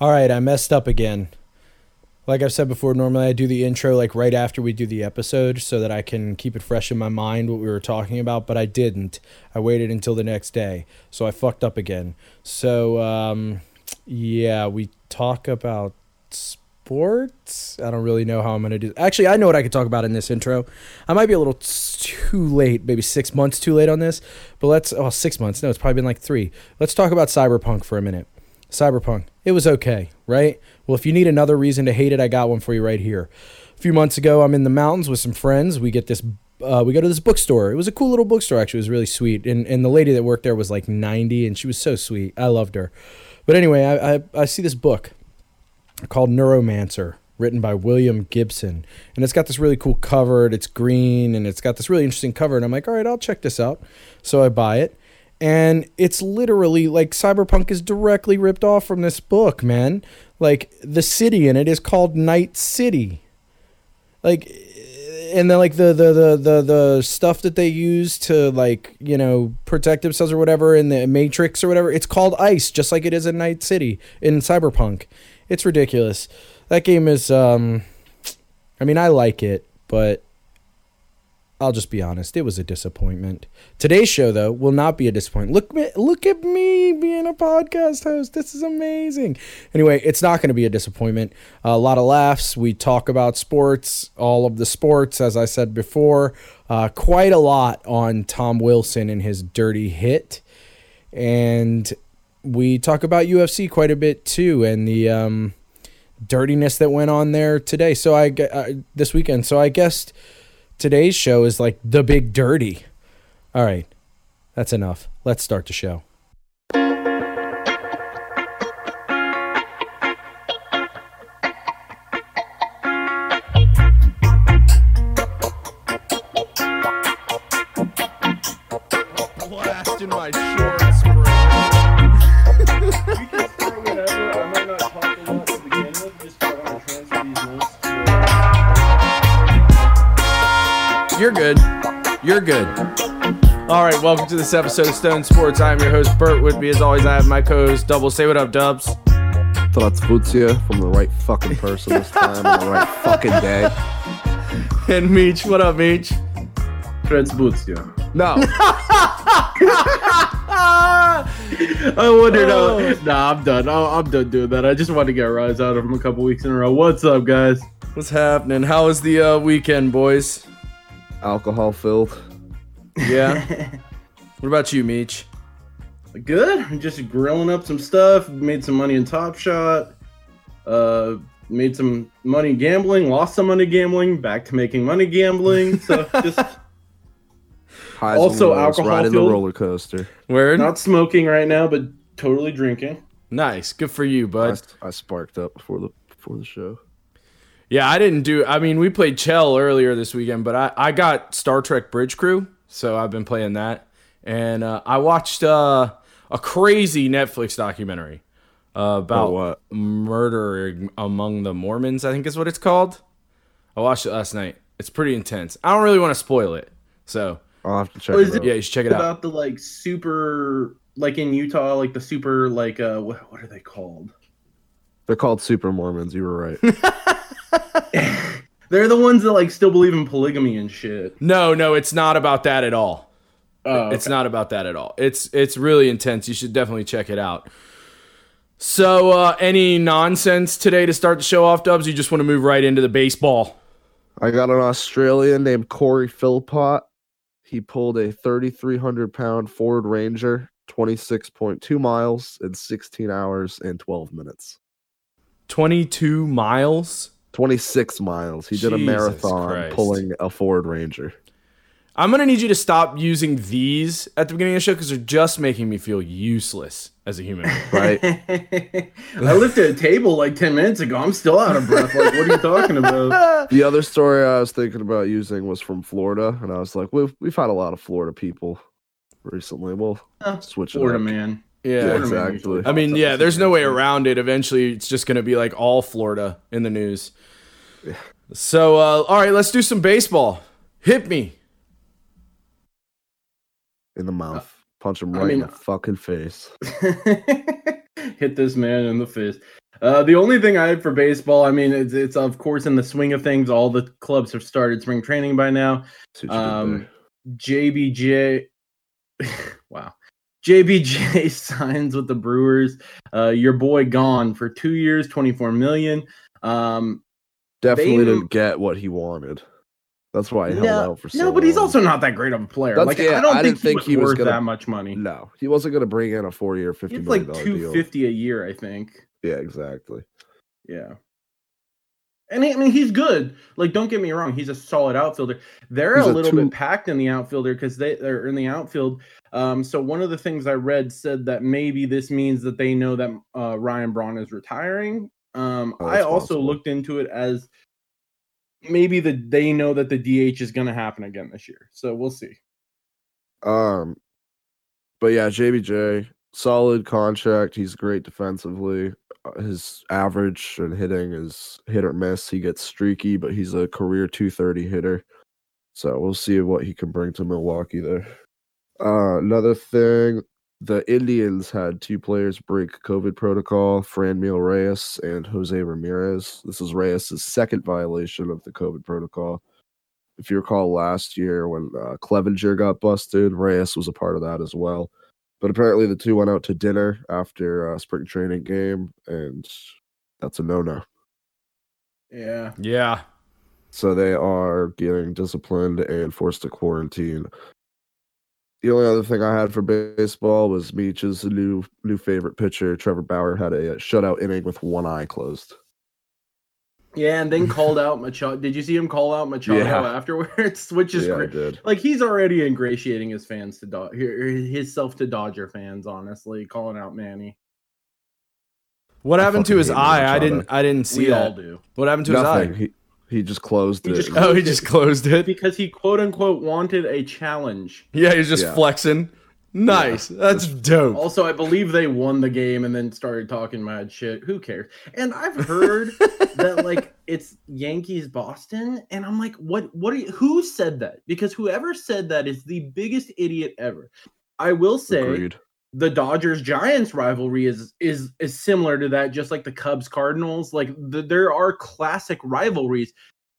All right, I messed up again. Like I've said before, normally I do the intro like right after we do the episode so that I can keep it fresh in my mind what we were talking about, but I didn't. I waited until the next day. So I fucked up again. So um yeah, we talk about sports. I don't really know how I'm going to do. Actually, I know what I could talk about in this intro. I might be a little too late, maybe 6 months too late on this, but let's oh, 6 months. No, it's probably been like 3. Let's talk about Cyberpunk for a minute. Cyberpunk. It was okay, right? Well, if you need another reason to hate it, I got one for you right here. A few months ago, I'm in the mountains with some friends. We get this uh, we go to this bookstore. It was a cool little bookstore, actually. It was really sweet. And, and the lady that worked there was like 90, and she was so sweet. I loved her. But anyway, I, I, I see this book called Neuromancer, written by William Gibson. And it's got this really cool cover. It's green, and it's got this really interesting cover. And I'm like, all right, I'll check this out. So I buy it. And it's literally like Cyberpunk is directly ripped off from this book, man. Like the city in it is called Night City. Like and then like the, the the the the stuff that they use to like you know protect themselves or whatever in the Matrix or whatever, it's called ice, just like it is in Night City in Cyberpunk. It's ridiculous. That game is um, I mean I like it, but I'll just be honest, it was a disappointment. Today's show, though, will not be a disappointment. Look, look at me being a podcast host. This is amazing. Anyway, it's not going to be a disappointment. a lot of laughs. We talk about sports, all of the sports, as I said before. Uh, quite a lot on Tom Wilson and his dirty hit, and we talk about UFC quite a bit too, and the um, dirtiness that went on there today. So I uh, this weekend. So I guessed today's show is like the big dirty. All right, that's enough. Let's start the show. Good. All right, welcome to this episode of Stone Sports. I'm your host, Bert. With me, as always, I have my co-host, Double. Say what up, Dubs. Transfusia from the right fucking person this time on the right fucking day. And Meech. What up, Meech? Transbuzia. No, I wondered. Uh, nah, I'm done. I- I'm done doing that. I just want to get a rise out of him a couple weeks in a row. What's up, guys? What's happening? How was the uh, weekend, boys? alcohol filled. Yeah. what about you, Meech? Good. Just grilling up some stuff. Made some money in Top Shot. Uh, made some money gambling. Lost some money gambling. Back to making money gambling. So just Highs Also lows, alcohol riding the roller coaster. Word. not smoking right now, but totally drinking. nice. Good for you, I, bud. I sparked up before the before the show. Yeah, I didn't do. I mean, we played Chell earlier this weekend, but I I got Star Trek Bridge Crew, so I've been playing that, and uh, I watched uh, a crazy Netflix documentary uh, about what? murder among the Mormons. I think is what it's called. I watched it last night. It's pretty intense. I don't really want to spoil it, so I'll have to check Oh, it out. yeah, you should check it out. About the like super, like in Utah, like the super, like uh, what, what are they called? They're called Super Mormons. You were right. They're the ones that like still believe in polygamy and shit. No, no, it's not about that at all. Oh, It's not about that at all. It's it's really intense. You should definitely check it out. So, uh, any nonsense today to start the show off, Dubs? You just want to move right into the baseball? I got an Australian named Corey Philpott. He pulled a 3,300 pound Ford Ranger, 26.2 miles in 16 hours and 12 minutes. Twenty-two miles. 26 miles. He did a marathon Christ. pulling a Ford Ranger. I'm gonna need you to stop using these at the beginning of the show because they're just making me feel useless as a human. Right? I lifted a table like 10 minutes ago. I'm still out of breath. Like, what are you talking about? The other story I was thinking about using was from Florida, and I was like, we've we've had a lot of Florida people recently. We'll switch it Florida man. Yeah. Yeah, exactly. I mean, yeah. There's no way around it. Eventually, it's just gonna be like all Florida in the news. So, uh, all right, let's do some baseball. Hit me. in the mouth, punch him I right in the fucking face. hit this man in the face. Uh, the only thing I had for baseball, I mean, it's, it's of course in the swing of things. All the clubs have started spring training by now. See what you did Um. JBJ, wow, JBJ signs with the Brewers. Uh, your boy gone for two years, twenty four million. Um, Definitely they- didn't get what he wanted. That's why he held no, out for so no, but he's also not that great of a player. That's- like yeah, I don't I think, didn't think he he was worth gonna- that much money. no. He wasn't going to bring in a four-year, fifty It's million like two fifty a year, I think. Yeah, exactly. Yeah. And he, I mean, he's good. Like, don't get me wrong, he's a solid outfielder. They're He's a a little two- bit packed in the outfielder because they they're in the outfield. Um, so one of the things I read said that maybe this means that they know that uh, Ryan Braun is retiring. Um, Oh, I also possible. looked into it as maybe the they know that the DH is going to happen again this year. So we'll see. Um, but yeah, JBJ, solid contract. He's great defensively. Uh, His average and hitting is hit or miss. He gets streaky, but he's a career 230 hitter. So we'll see what he can bring to Milwaukee there. Uh, another thing, the Indians had two players break COVID protocol, Franmil Reyes and Jose Ramirez. This is Reyes' second violation of the COVID protocol if you recall last year when uh, Clevinger got busted, Reyes was a part of that as well. But apparently the two went out to dinner after a spring training game, and that's a no-no. Yeah. Yeah. So they are getting disciplined and forced to quarantine. The only other thing I had for baseball was Meech's new new favorite pitcher, Trevor Bauer, had a, shutout inning with one eye closed. Yeah, and then called out Machado. Did you see him call out Machado Yeah. afterwards? Which is yeah, great. did. like he's already ingratiating his fans to Do- his self to Dodger fans. Honestly, calling out Manny. What I happened to his hate eye? I didn't. I didn't see we that. all do What happened to Nothing. his eye? He he just closed He it. just and- Oh, he just closed it. because he quote unquote wanted a challenge. Yeah, he's just Yeah. flexing. Nice. That's dope. Also, I believe they won the game and then started talking mad shit. Who cares? And I've heard that like it's Yankees Boston, and I'm like, what? What are you? Who said that? Because whoever said that is the biggest idiot ever. I will say. Agreed. the Dodgers Giants rivalry is is is similar to that, just like the Cubs Cardinals. Like the, there are classic rivalries.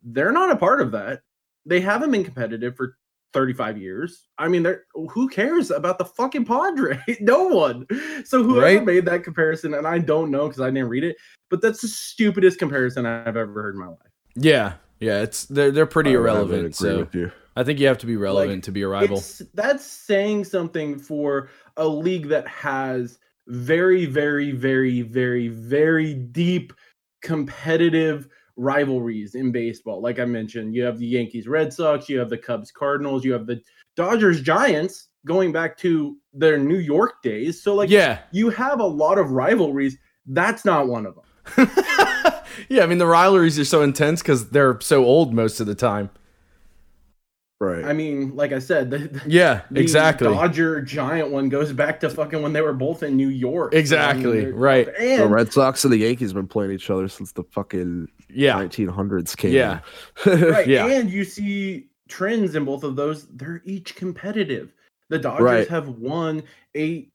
They're not a part of that. They haven't been competitive for 35 years. I mean, they're who cares about the fucking Padres? no one. So whoever Right. made that comparison, and I don't know because I didn't read it, but that's the stupidest comparison I've ever heard in my life. Yeah, yeah. It's they're they're pretty I irrelevant. agree So with you. I think you have to be relevant to be a rival. That's saying something for a league that has very, very, very, very, very deep competitive rivalries in baseball. Like I mentioned, you have the Yankees, Red Sox, you have the Cubs, Cardinals, you have the Dodgers, Giants, going back to their New York days. So, like, yeah. you have a lot of rivalries. That's not one of them. yeah, I mean the rivalries are so intense because they're so old most of the time. Right. I mean, like I said, the, the- Yeah, the exactly. Dodger Giant one goes back to fucking when they were both in New York. So, I mean, Exactly, they're- right. the Red Sox and the Yankees have been playing each other since the fucking Yeah, 1900s came. Yeah. right, Yeah. and you see trends in both of those. They're each competitive. The Dodgers Right. have won eight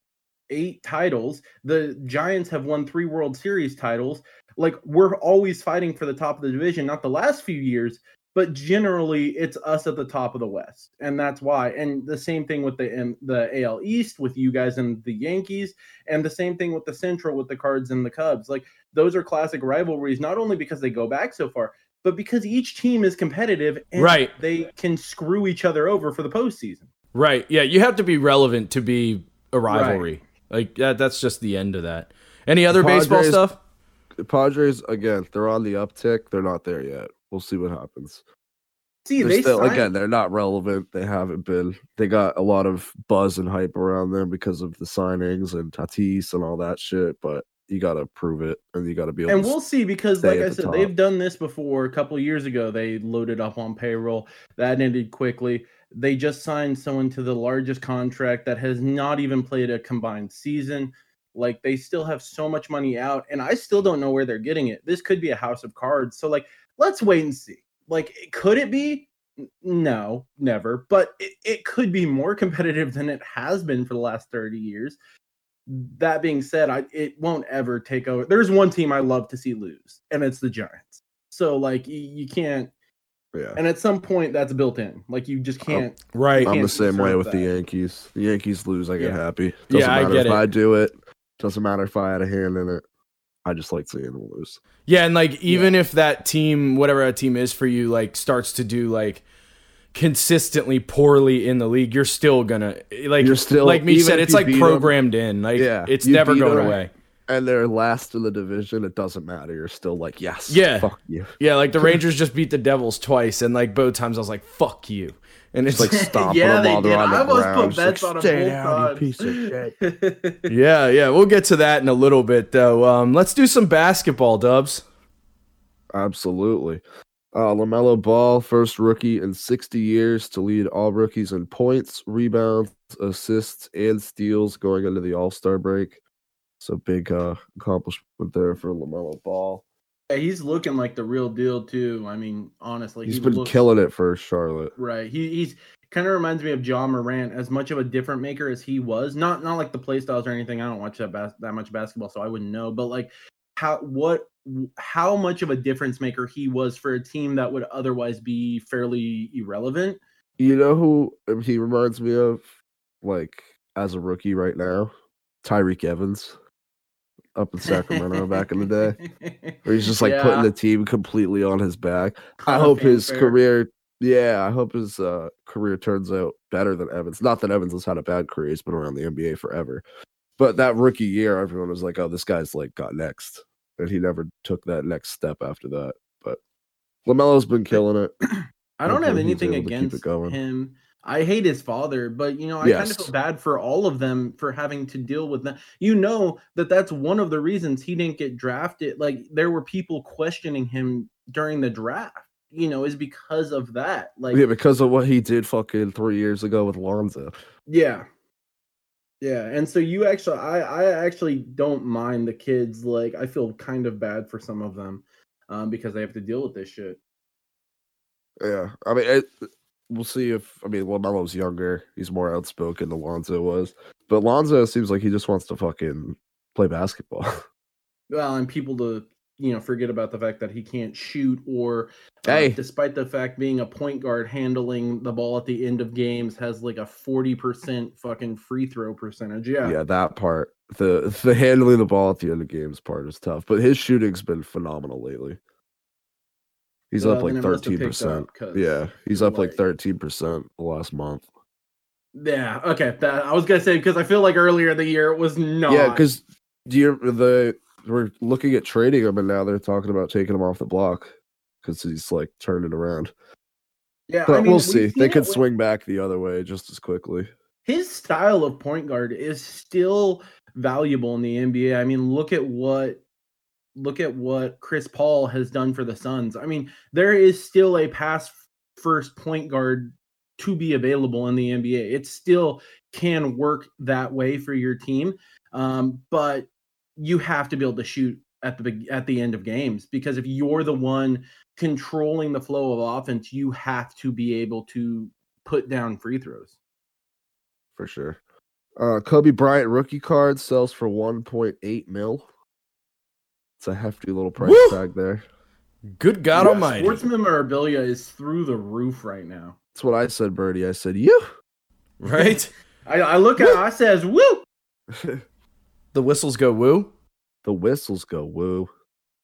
eight titles. The Giants have won three World Series titles. Like we're always fighting for the top of the division. Not the last few years, but generally it's us at the top of the West, and that's why. And the same thing with the M- the AL East with you guys and the Yankees, and the same thing with the Central with the Cards and the Cubs. Like those are classic rivalries, not only because they go back so far, but because each team is competitive and Right. they can screw each other over for the postseason. right. Yeah, you have to be relevant to be a Right. rivalry. Like that, that's just the end of that. Any other baseball stuff? The Padres again, they're on the uptick. They're not there yet. We'll see what happens. See, They're they still signed- again, they're not relevant. They haven't been. They got a lot of buzz and hype around them because of the signings and Tatis and all that shit. But you got to prove it, and you got to be able. and we'll see because like i said they've done this before a couple years ago they loaded up on payroll that ended quickly they just signed someone to the largest contract that has not even played a combined season like they still have so much money out and i still don't know where they're getting it this could be a house of cards so like let's wait and see like could it be no never but it, it could be more competitive than it has been for the last 30 years that being said, I it won't ever take over. There's one team I love to see lose, and it's the Giants. So like you, you can't, Yeah. and at some point that's built in. Like you just can't. Right. I'm can't the same way serve with the. Yankees. The Yankees lose, I get Yeah. happy. Doesn't Yeah, I matter get if it. I do it. Doesn't matter if I had a hand in it. I just like seeing them lose. Yeah, and like even if that team, whatever that team is for you, like starts to do like consistently poorly in the league, you're still gonna like You're still- like me said, it's like beat 'em- programmed in. Like Yeah, it's never going going 'em. away. And they're last in the division. It doesn't matter. You're still like, yes. Yeah. Fuck you. Yeah, like the Rangers just beat the Devils twice, and like both times I was like, "Fuck you," and it's It's like like, stomping yeah, them they while they're did. on the I almost ground. put Just bets like, on them "Stay down, you piece of shit. yeah, yeah. We'll get to that in a little bit, though. Um, let's do some basketball, Dubs. Absolutely. Uh, LaMelo Ball, first rookie in 60 years to lead all rookies in points, rebounds, assists, and steals going into the All Star break. So big uh, accomplishment there for LaMelo Ball. Yeah, he's looking like the real deal too. I mean, honestly, He's he been looks- killing it for Charlotte. Right. He he's kind of reminds me of Ja Morant, as much of a different maker as he was. Not not like the play styles or anything. I don't watch that bas- that much basketball, so I wouldn't know. But like how what how much of a difference maker he was for a team that would otherwise be fairly irrelevant. You know who he reminds me of, like as a rookie right now? Tyreke Evans, up in Sacramento back in the day, where he's just like putting the team completely on his back. I hope his fair. career, yeah, I hope his uh, career turns out better than Evans. Not that Evans has had a bad career; he's been around the NBA forever. But that rookie year, everyone was like, "Oh, this guy's like got next," and he never took that next step after that. But LaMelo's been killing it. I don't have Hopefully he's anything able to keep it against him. I hate his father, but you know, I kind of feel bad for all of them for having to deal with that. You know that that's one of the reasons he didn't get drafted. Like there were people questioning him during the draft. You know, is because of that. Like yeah, because of what he did fucking three years ago with Lonzo. Yeah. Yeah. And so you actually I I actually don't mind the kids like I feel kind of bad for some of them um because they have to deal with this shit. Yeah, I mean, it, we'll see if I mean LaMelo's younger. He's more outspoken than Lonzo was, but Lonzo seems like he just wants to fucking play basketball. Well, and people to you know forget about the fact that he can't shoot or uh, Hey. despite the fact being a point guard handling the ball at the end of games has like a 40% fucking free throw percentage. Yeah. yeah, that part, the the handling the ball at the end of games part is tough, but his shooting's been phenomenal lately. He's Well, up uh, like then it must have thirteen percent. Yeah, he's up like thirteen percent the last month. Yeah, okay. That I was gonna say because I feel like earlier in the year it was not. Yeah, because do you the we're looking at trading him, and now they're talking about taking him off the block because he's like turning around. yeah, But I mean, we'll see. They could with- swing back the other way just as quickly. his style of point guard is still valuable in the NBA. I mean, look at what look at what Chris Paul has done for the Suns. I mean, there is still a pass first point guard to be available in the NBA. It still can work that way for your team. Um, but you have to be able to shoot at the at the end of games because if you're the one controlling the flow of offense, you have to be able to put down free throws. for sure. Uh, Kobe Bryant rookie card sells for 1.8 mil. It's a hefty little price Woo! tag there. Good God Yeah, Almighty! Sports memorabilia is through the roof right now. That's what I said, Birdie. I said, you. Right? I, I look at it, I says, woo! the whistles go woo. the whistles go woo.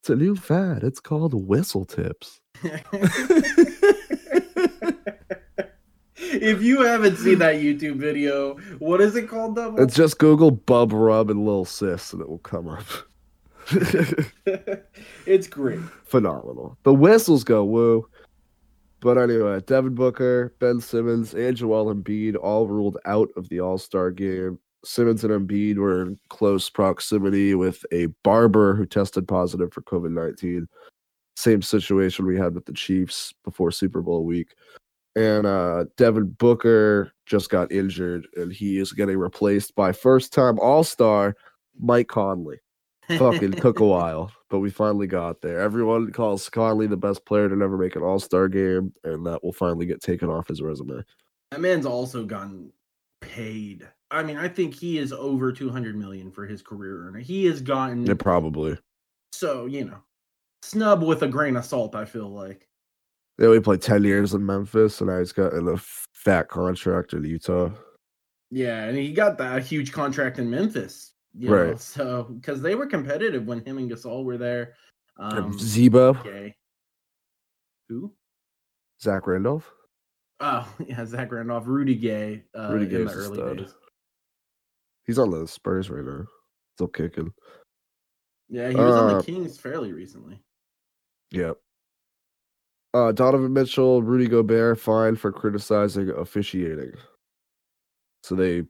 It's a new fad. It's called whistle tips. if you haven't seen that YouTube video, what is it called, Double? It's just Google Bubb Rubb and Lil Sis and it will come up. it's great. Phenomenal. The whistles go woo. But anyway, Devin Booker, Ben Simmons, and Joel Embiid all ruled out of the All Star game. Simmons and Embiid were in close proximity with a barber who tested positive for COVID 19. Same situation we had with the Chiefs before Super Bowl week. And uh, Devin Booker just got injured, and he is getting replaced by first time All Star Mike Conley fucking took a while, but we finally got there. Everyone calls Conley the best player to never make an All Star game, and that will finally get taken off his resume. That man's also gotten paid. I mean, I think he is over 200 million for his career earner. He has gotten Yeah, probably. so you know snub with a grain of salt. I feel like. Yeah, we played ten years in Memphis, and now he's got a fat contract in Utah. Yeah, and he got that huge contract in Memphis. You know, Right. so because they were competitive when him and Gasol were there. And Um, Z-Bo, okay. Who? Zach Randolph. Oh, yeah, Zach Randolph, Rudy Gay. Uh, Rudy in the early stud. days. He's on the Spurs right now. Still kicking. Yeah, he was on Uh, the Kings fairly recently. Yep. Uh, Donovan Mitchell, Rudy Gobert fined for criticizing officiating. So they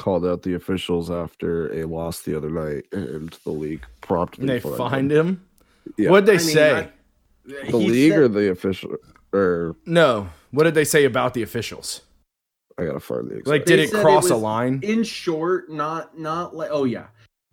called out the officials after a loss the other night, and the league promptly And they fined fined them. him. Yeah. What'd they I mean, say? I- The league said- or the official? Or no. What did they say about the officials? I gotta find the exact. Like, did it said it cross a line? in short not not like oh yeah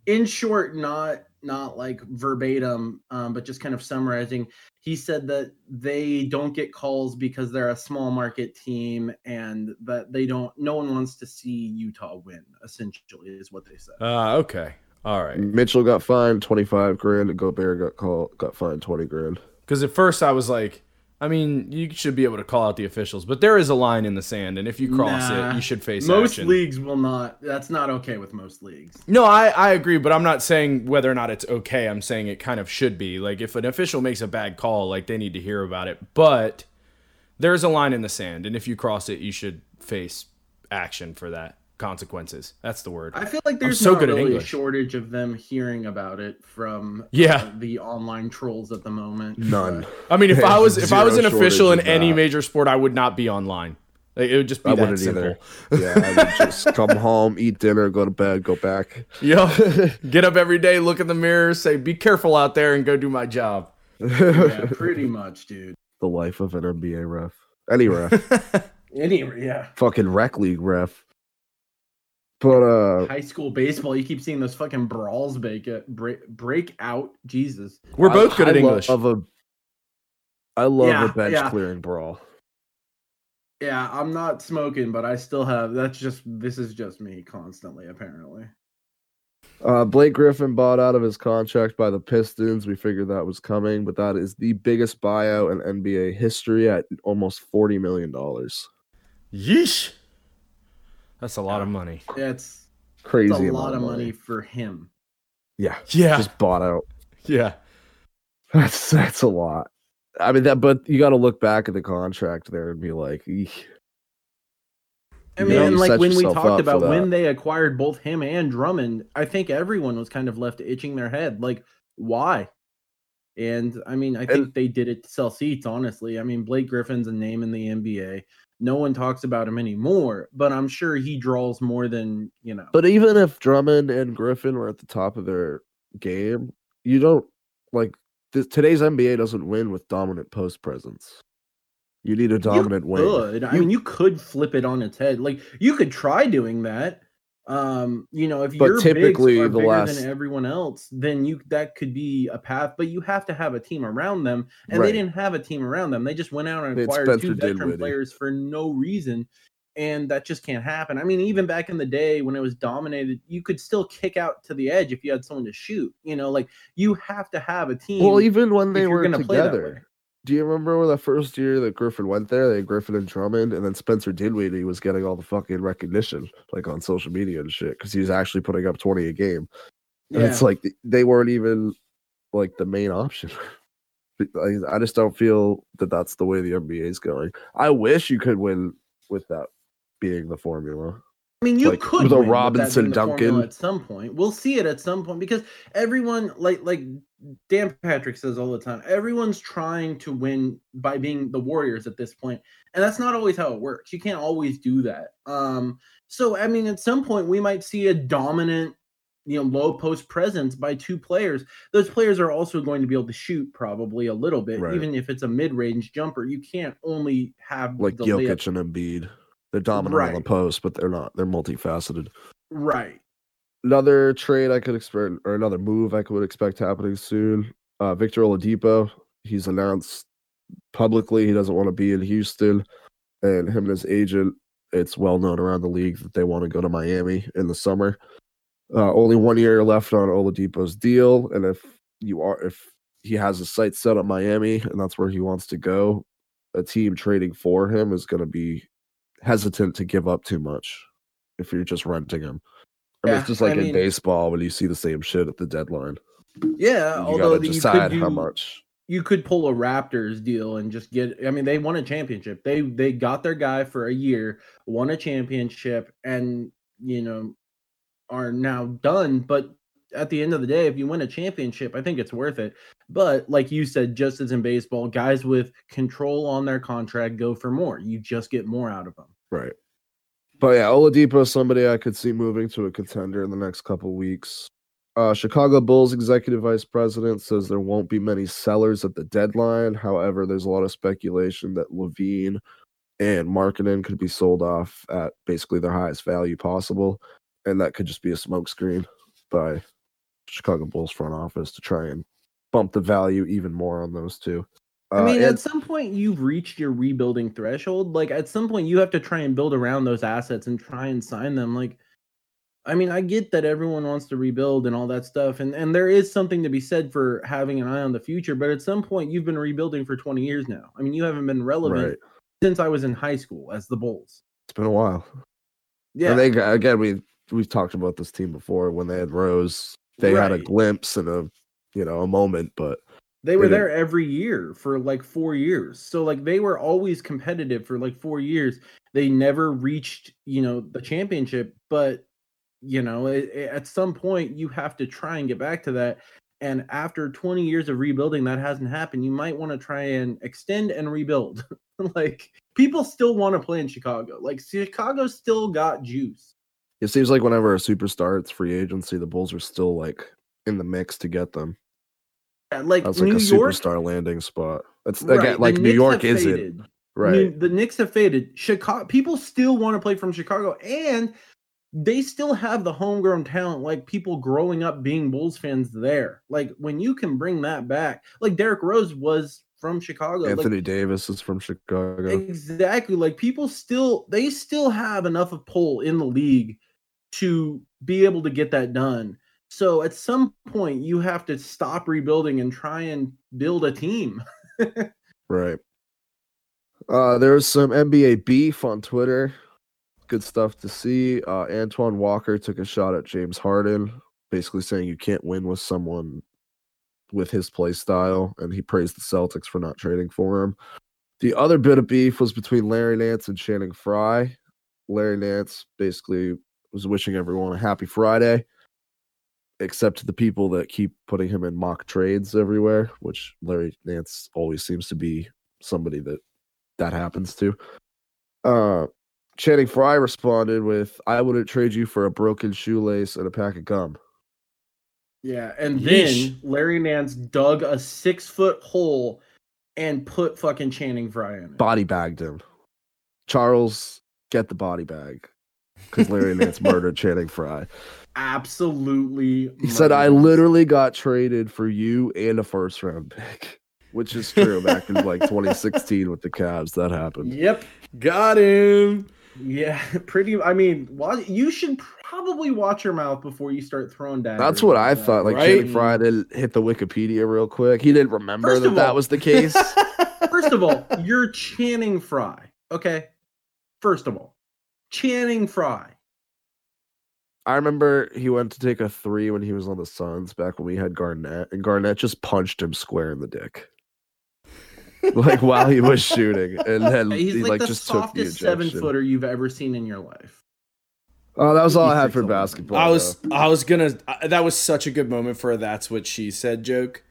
in short not not like verbatim um but just kind of summarizing he said that they don't get calls because they're a small market team and that they don't no one wants to see utah win essentially is what they said Uh, okay. All right. Mitchell got fined twenty five grand, and Gobert got called got fined twenty grand. Because at first I was like, I mean, you should be able to call out the officials, but there is a line in the sand, and if you cross Nah. it, you should face most action. leagues will not that's not okay with most leagues No, I, I agree, but I'm not saying whether or not it's okay. I'm saying it kind of should be. Like, if an official makes a bad call, like, they need to hear about it. But there's a line in the sand, and if you cross it, you should face action for that. Consequences. That's the word. i feel like there's so not good at really a shortage of them hearing about it from Yeah. uh, the online trolls at the moment None. I mean, if I was if I was an official in of any major sport, I would not be online. Like, it would just be I that wouldn't simple. either. Yeah, I would just come home, eat dinner, go to bed, go back. Yo, get up every day, look in the mirror, say, "Be careful out there," and go do my job. yeah pretty much dude the life of an NBA ref. Any ref. Any yeah fucking rec league ref. But uh high school baseball, you keep seeing those fucking brawls break break, break out. Jesus. We're both I- good at English. Love a, I love Yeah, a bench yeah. clearing brawl. Yeah, I'm not smoking, but I still have. That's just. This is just me constantly. Apparently. Uh, Blake Griffin bought out of his contract by the Pistons. We figured that was coming, but that is the biggest buyout in NBA history at almost forty million dollars. Yeesh. That's a lot of money. That's Crazy it's a lot of money for him. Yeah, Yeah. just bought out. yeah. That's that's a lot. I mean that, but you got to look back at the contract there and be like, "Eek." I You mean, know, and you like when we talked about when they acquired both him and Drummond, I think everyone was kind of left itching their head. Like, why? And I mean, I think And- they did it to sell seats, honestly. I mean, Blake Griffin's a name in the NBA. No one talks about him anymore, but I'm sure he draws more than, you know. But even if Drummond and Griffin were at the top of their game, you don't like th- today's NBA doesn't win with dominant post presence. You need a dominant you wing. I mean, you could flip it on its head. Like you could try doing that. Um, you know, if But you're typically bigs are the bigger last- than everyone else, then you that could be a path. But you have to have a team around them, and Right. they didn't have a team around them. They just went out and acquired two veteran players for no reason. And that just can't happen. I mean, even back in the day when it was dominated, you could still kick out to the edge if you had someone to shoot. You know, like you have to have a team. well, even when they were together. Do you remember when the first year that Griffin went there? They had Griffin and Drummond, and then Spencer Dinwiddie was getting all the fucking recognition, like on social media and shit, because he was actually putting up twenty a game. And it's like they weren't even like the main option. I just don't feel that that's the way the NBA is going. I wish you could win with that being the formula. I mean, you Like, could with a Robinson the Duncan. at some point. We'll see it at some point because everyone, like like Dan Patrick says all the time, everyone's trying to win by being the Warriors at this point, and that's not always how it works. You can't always do that. Um, so I mean, at some point, we might see a dominant, you know, low post presence by two players. Those players are also going to be able to shoot probably a little bit, Right. even if it's a mid range jumper. You can't only have Like the layup Jokic and Embiid. They're dominant on the post, but they're not. They're multifaceted. right. Another trade I could expect, or another move I could expect happening soon. Uh, Victor Oladipo. He's announced publicly he doesn't want to be in Houston, and him and his agent it's well known around the league that they want to go to Miami in the summer. Uh, only one year left on Oladipo's deal, and if you are if he has his sights set on Miami and that's where he wants to go, a team trading for him is going to be hesitant to give up too much if you're just renting him. I mean, Yeah, it's just like I in mean- baseball when you see the same shit at the deadline. Yeah, You although gotta you decide could how much. you could pull a Raptors deal and just get. I mean, they won a championship. They they got their guy for a year, won a championship, and you know are now done. But at the end of the day, if you win a championship, I think it's worth it. But like you said, just as in baseball, guys with control on their contract go for more. You just get more out of them. Right. But yeah, Oladipo is somebody I could see moving to a contender in the next couple weeks. Uh, Chicago Bulls executive vice president says there won't be many sellers at the deadline. However, there's a lot of speculation that LaVine and Markkanen could be sold off at basically their highest value possible, and that could just be a smokescreen by Chicago Bulls front office to try and bump the value even more on those two. I Uh, mean, and- at some point you've reached your rebuilding threshold. Like at some point you have to try and build around those assets and try and sign them. Like, I mean, I get that everyone wants to rebuild and all that stuff, and and there is something to be said for having an eye on the future. But at some point you've been rebuilding for 20 years now. I mean, you haven't been relevant right. since I was in high school as the Bulls. It's been a while. Yeah, they got- again we we've talked about this team before when they had Rose, they had a glimpse and a you know a moment, but They were They there every year for like four years. So like they were always competitive for like four years. They never reached, you know, the championship, but you know, it, it- at some point you have to try and get back to that. And after 20 years of rebuilding, that hasn't happened. You might want to try and extend and rebuild. like people still want to play in Chicago. Like Chicago still got juice. It seems like whenever a superstar it's free agency, the Bulls are still like in the mix to get them. Yeah, Like That's like New a York, superstar landing spot. It's right, again the like New Knicks York isn't faded. right. New- the Knicks have faded. Chicago people still want to play from Chicago, and they still have the homegrown talent, like people growing up being Bulls fans there. Like when you can bring that back, like Derrick Rose was from Chicago. like, Anthony Davis is from Chicago. Exactly. Like people still they still have enough of pull in the league to be able to get that done. So at some point you have to stop rebuilding and try and build a team. Right. Uh, there was some NBA beef on Twitter. Good stuff to see. Uh, Antoine Walker took a shot at James Harden, basically saying you can't win with someone with his play style, and he praised the Celtics for not trading for him. The other bit of beef was between Larry Nance and Channing Frye. Larry Nance basically was wishing everyone a happy Friday, except the people that keep putting him in mock trades everywhere, which Larry Nance always seems to be somebody that that happens to. Uh, Channing Frye responded with, "I wouldn't trade you for a broken shoelace and a pack of gum." Yeah, and Yeesh. then Larry Nance dug a six foot hole and put fucking Channing Frye in it. Body bagged him. Charles, get the body bag, because Larry Nance murdered Channing Frye. Absolutely. He said, "I literally got traded for you and a first round pick," which is true. Back in like 2016 with the Cavs, that happened. Yep. Got him. Yeah, pretty. I mean, watch, you should probably watch your mouth before you start throwing daggers. That's what I thought. Like Right? Channing Frye didn't hit the Wikipedia real quick. He didn't remember First that of that was the case. First of all, you're Channing Frye. Okay. First of all, Channing Frye. I remember he went to take a three when he was on the Suns back when we had Garnett, and Garnett just punched him square in the dick, like while he was shooting, and then He's he like, like the just took the softest seven footer you've ever seen in your life. Oh, that was all I had for basketball. I was though. I was gonna I- that was such a good moment for a that's what she said joke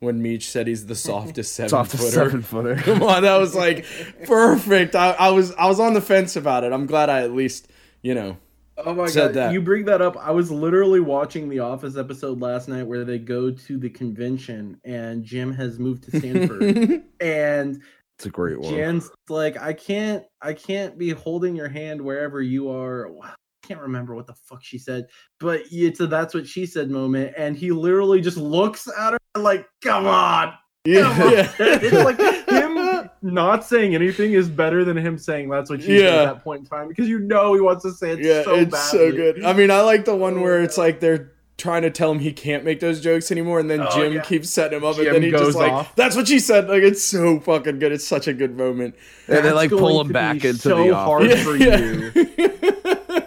when Meech said he's the softest seven soft footer. seven footer. Come on, that was like perfect. I, I was I was on the fence about it. I'm glad I at least you know Oh my Said god! that. You bring that up. I was literally watching the Office episode last night where they go to the convention and Jim has moved to Stamford, and It's a great one. Jen's like, "I can't, I can't be holding your hand wherever you are." Wow, I can't remember what the fuck she said, but it's a "that's what she said" moment, and he literally just looks at her like, "Come on." Come on. yeah. it's like him not saying anything is better than him saying that's what she Yeah. said at that point in time because you know he wants to say it Yeah, so it's so good. I mean, I like the one where it's like they're trying to tell him he can't make those jokes anymore, and then Oh, Jim yeah. keeps setting him up, Jim and then he goes just like, off. "That's what she said." Like it's so fucking good. It's such a good moment. And they like going pull him back be into so the hard office. for you.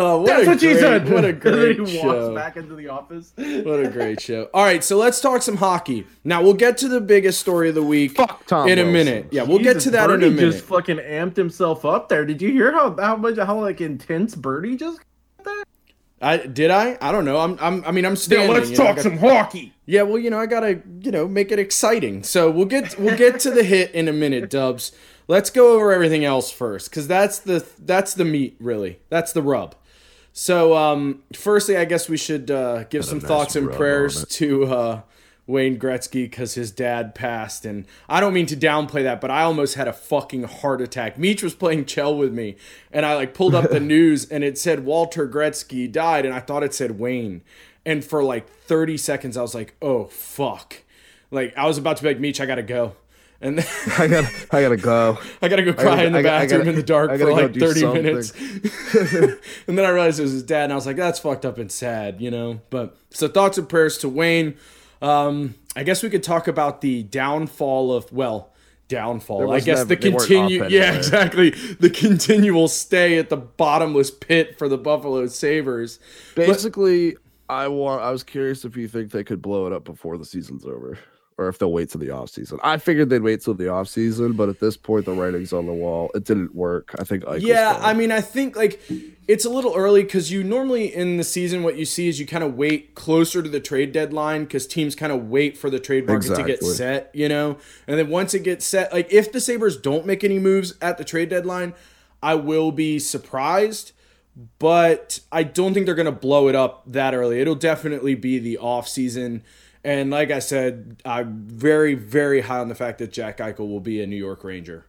oh, what That's a what she great, said. What a And then great he walks show. back into the office. What a great show. All right, so let's talk some hockey. Now we'll get to the biggest story of the week Fuck Tom in a Wilson. minute. Yeah, we'll get to that in a minute. Just fucking amped himself up there. Did you hear how how much how like intense Birdie just? I did I? I don't know. I'm. I'm. I mean, I'm standing. let's you know, talk got- some hockey. Yeah, well, you know, I gotta, you know, make it exciting. So we'll get we'll get to the hit in a minute, Dubs. Let's go over everything else first, because that's the that's the meat, really. That's the rub. So, um, firstly, I guess we should uh, give some nice thoughts and prayers to uh, Wayne Gretzky because his dad passed, and I don't mean to downplay that, but I almost had a fucking heart attack. Meech was playing Chell with me, and I like pulled up the news, and it said Walter Gretzky died, and I thought it said Wayne, and for like thirty seconds, I was like, oh fuck, like I was about to be like Meech, I gotta go. And then I gotta, I gotta go. I gotta go cry gotta- in the gotta- bathroom gotta- in the dark for like 30 something. minutes. and then I realized it was his dad, and I was like, that's fucked up and sad, you know? But so thoughts and prayers to Wayne. Um, I guess we could talk about the downfall of, well, downfall. I guess never- the continue, yeah, exactly. The continual stay at the bottomless pit for the Buffalo Sabres. Basically, I want. I was curious if you think they could blow it up before the season's over, or if they'll wait till the off season. I figured they'd wait till the off season, but at this point, the writing's on the wall. It didn't work. I think. Eichel's Yeah. I mean, I think like it's a little early because you normally in the season what you see is you kind of wait closer to the trade deadline because teams kind of wait for the trade market to get set, you know, and then once it gets set, like if the Sabres don't make any moves at the trade deadline, I will be surprised. But I don't think they're gonna blow it up that early. It'll definitely be the off season. And like I said, I'm very, very high on the fact that Jack Eichel will be a New York Ranger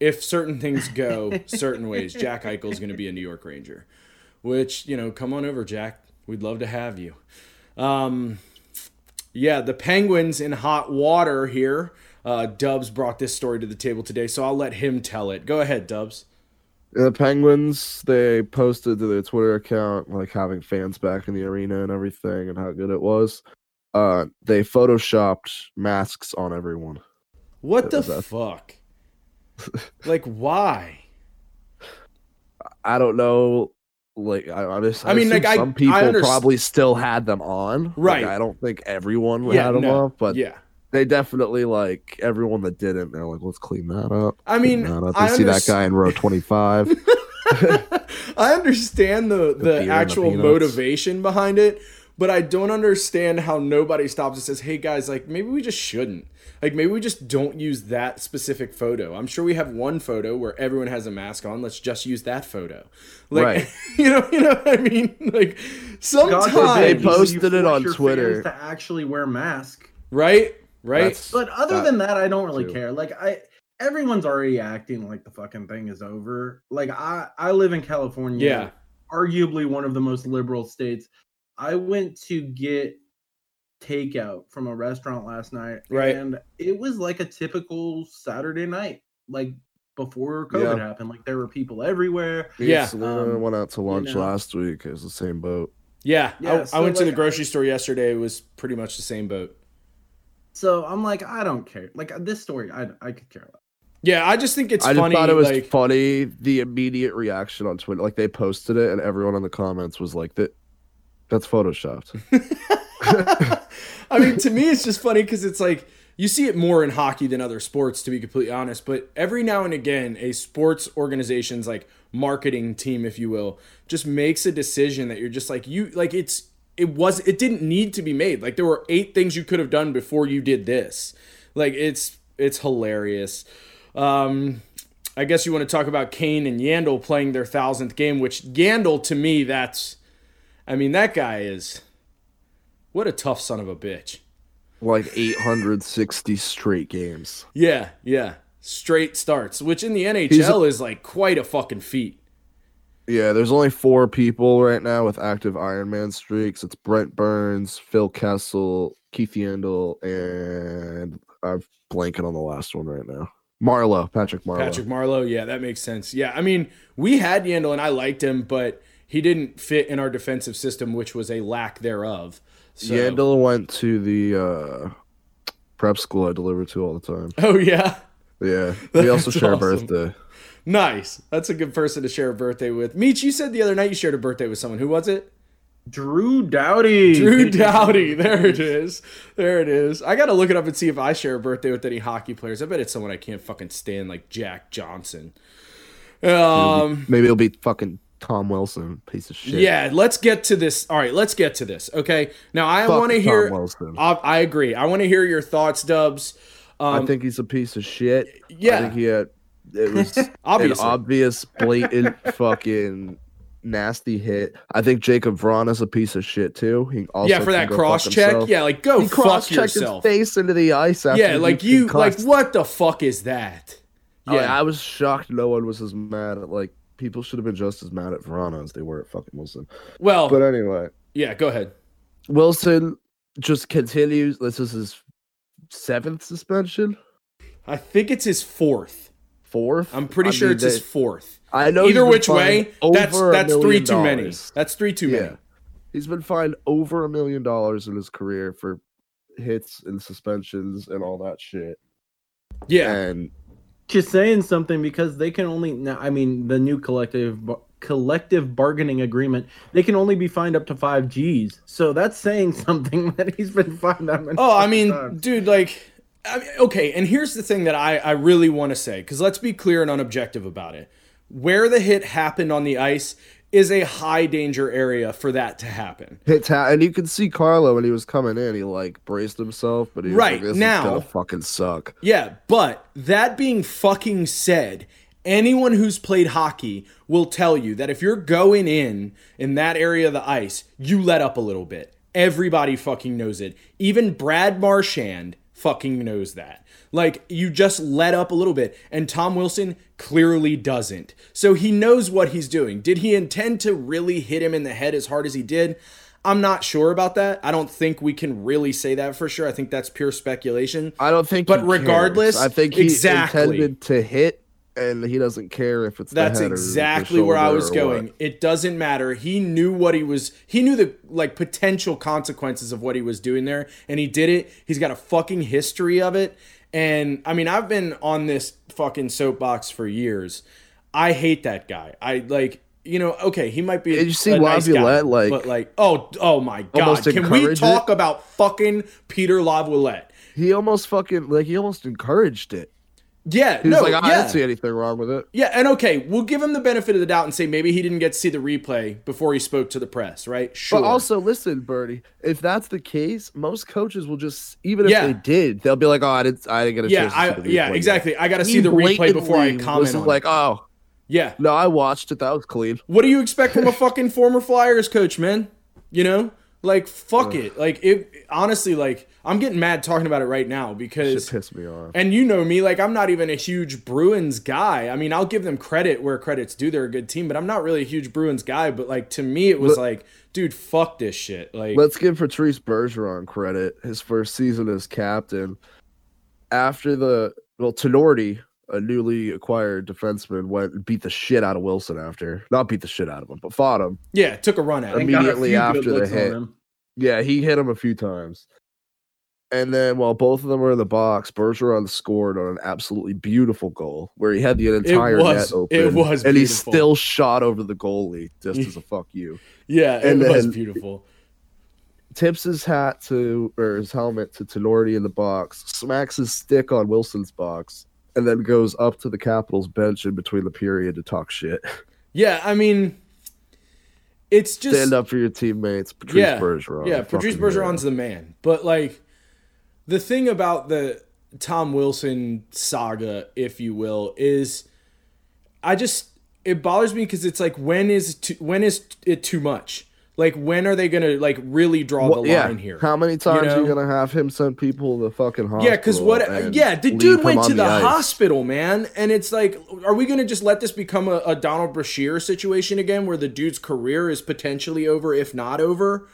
if certain things go certain ways, Jack Eichel is going to be a New York Ranger. Which you know, come on over, Jack. We'd love to have you. Um, yeah, the Penguins in hot water here. Uh, Dubs brought this story to the table today, so I'll let him tell it. Go ahead, Dubs. the Penguins they posted to their Twitter account like having fans back in the arena and everything, and how good it was. Uh, they photoshopped masks on everyone. What the that- fuck? like, why? I don't know. Like I, I, just, I mean, like, some I people underst- probably still had them on. Like, Right. I don't think everyone Yeah, had them no, off, but yeah. they definitely like everyone that didn't. They're like, let's clean that up. I mean, that up. I see that guy in row twenty five. I understand the, the the actual motivation behind it, but I don't understand how nobody stops and says, "Hey guys, like maybe we just shouldn't. Like maybe we just don't use that specific photo. I'm sure we have one photo where everyone has a mask on. Let's just use that photo. Like Right. you know, you know what I mean? Like God sometimes, They forbid you- posted you it on Twitter. fans to actually wear mask. right? Right? That's- But other That- than that, I don't really too. care. Like I, everyone's already acting like the fucking thing is over. Like I, I live in California. Yeah. arguably one of the most liberal states. I went to get takeout from a restaurant last night, Right. And it was like a typical Saturday night, like before COVID Yeah. happened. Like there were people everywhere. Me Yeah. and Selena Um, went out to lunch know. last week. It was the same boat. yeah. Yeah, I, I so, went to the grocery store yesterday. It was pretty much the same boat. So I'm like, I don't care. Like this story, I I could care less. Yeah, I just think it's I just funny. thought it was like, funny the immediate reaction on Twitter. Like they posted it, and everyone in the comments was like, "That that's photoshopped." I mean, to me, it's just funny because it's like you see it more in hockey than other sports, to be completely honest. But every now and again, a sports organization's like marketing team, if you will, just makes a decision that you're just like you like it's it was it didn't need to be made. Like there were eight things you could have done before you did this. Like it's it's hilarious. Um, I guess you want to talk about Kane and Yandle playing their thousandth game, which Yandle to me, that's, I mean, that guy is, what a tough son of a bitch. like 860 straight games. Yeah, yeah, straight starts, which in the NHL is like quite a fucking feat. Yeah, there's only four people right now with active Ironman streaks. It's Brent Burns, Phil Kessel, Keith Yandle, and I'm blanking on the last one right now. Marleau, Patrick Marleau. Patrick Marleau, yeah, that makes sense. Yeah, I mean, we had Yandle and I liked him, but he didn't fit in our defensive system, which was a lack thereof. So, Yandle went to the uh, prep school I deliver to all the time. Oh yeah, Yeah, we also That's share a birthday. nice. That's a good person to share a birthday with. Meech, you said the other night you shared a birthday with someone. Who was it? Drew Doughty. Drew Doughty. There it is. There it is. I gotta look it up and see if I share a birthday with any hockey players. I bet it's someone I can't fucking stand, like Jack Johnson. Um. Maybe it'll be fucking Tom Wilson, piece of shit. Yeah, let's get to this. All right, let's get to this. Okay. Now I want to Tom hear. Wilson. I, I agree. I want to hear your thoughts, Dubs. Um, I think he's a piece of shit. yeah. I think he had it was an obvious, blatant, fucking nasty hit. I think Jakub Vrana is a piece of shit too. He also yeah, for that cross check. himself. Yeah, like go he cross checked his face into the ice. After Yeah, like you, like what the fuck is that? Oh, Yeah, I was shocked. No one was as mad at like people should have been just as mad at Vrana as they were at fucking Wilson. well, But anyway, yeah. Go ahead. Wilson just continues. This is his seventh suspension, I think it's his fourth. fourth. I'm pretty I sure mean, it's his fourth. I know. Either which way, that's that's three too many. That's three too Yeah. many. He's been fined over a million dollars in his career for hits and suspensions and all that shit. Yeah, And just saying something because they can only now i mean the new collective collective bargaining agreement they can only be fined up to five g's so that's saying something that he's been fined that many Oh, I mean, times. dude, like, I mean, okay. And here's the thing that I, I really want to say, because let's be clear and unobjective about it. Where the hit happened on the ice is a high danger area for that to happen. hits ha- and you can see Carlo when he was coming in, he like braced himself, but he was Right, like, this now- is gonna fucking suck. Yeah, but that being fucking said, anyone who's played hockey will tell you that if you're going in in that area of the ice, you let up a little bit. Everybody fucking knows it. Even Brad Marchand fucking knows that. Like you just let up a little bit and Tom Wilson clearly doesn't. So he knows what he's doing. Did he intend to really hit him in the head as hard as he did? I'm not sure about that. I don't think we can really say that for sure. I think that's pure speculation. I don't think But he cares. regardless, I think he exactly. intended to hit and he doesn't care if it's That's the head or the exactly where I was going. what. It doesn't matter. He knew what he was he knew the like potential consequences of what he was doing there and he did it. He's got a fucking history of it. And I mean, I've been on this fucking soapbox for years. I hate that guy. I like you know, okay, he might be Did you see a nice guy, Laviolette, like- but like, oh, oh my god, can we talk it? about fucking Peter Laviolette? He almost fucking like he almost encouraged it. Yeah, He was no, like, I yeah. didn't see anything wrong with it. Yeah, and okay, we'll give him the benefit of the doubt and say maybe he didn't get to see the replay before he spoke to the press, right? Sure. But also, listen, Bertie, if that's the case, most coaches will just even if Yeah. they did, they'll be like, "Oh, I didn't, I didn't get a yeah, chance." To I, see the yeah, replay exactly. I got to see the replay before I comment on like. "Oh, Yeah. no, I watched it. That was clean." What do you expect from a fucking former Flyers coach, man? You know? Like fuck it. Like it honestly like I'm getting mad talking about it right now Shit because pissed me off. and you know me, like I'm not even a huge Bruins guy. I mean, I'll give them credit where credit's due. They're a good team, but I'm not really a huge Bruins guy. But like to me, it was Let- like, dude, fuck this shit. Like, Let's give Patrice Bergeron credit. His first season as captain, after the well, Tinordi, a newly acquired defenseman, went and beat the shit out of Wilson. After not beat the shit out of him, but fought him. yeah, took a run at it. And got a immediately few good after the hit. Yeah, he hit him a few times. And then while both of them were in the box, Bergeron scored on an absolutely beautiful goal where he had the entire was- net open. it was and he still shot over the goalie just as a fuck you. Yeah, it And was then- beautiful. Tips his hat to or his helmet to Tinordi in the box, smacks his stick on Wilson's box, and then goes up to the Capitals bench in between the period to talk shit. Yeah, I mean, it's just Stand up for your teammates, Patrice yeah, Bergeron. Yeah, Patrice hero. Bergeron's the man. But like, the thing about the Tom Wilson saga, if you will, is I just it bothers me because it's like when is too, when is it too much? Like when are they gonna like really draw Well, the yeah. line here? How many times are know? you gonna have him send people to the fucking hospital? Yeah, because what? Uh, yeah, the dude went to the, ice? hospital, man, and it's like, are we gonna just let this become a, a Donald Brashear situation again, where the dude's career is potentially over, if not over?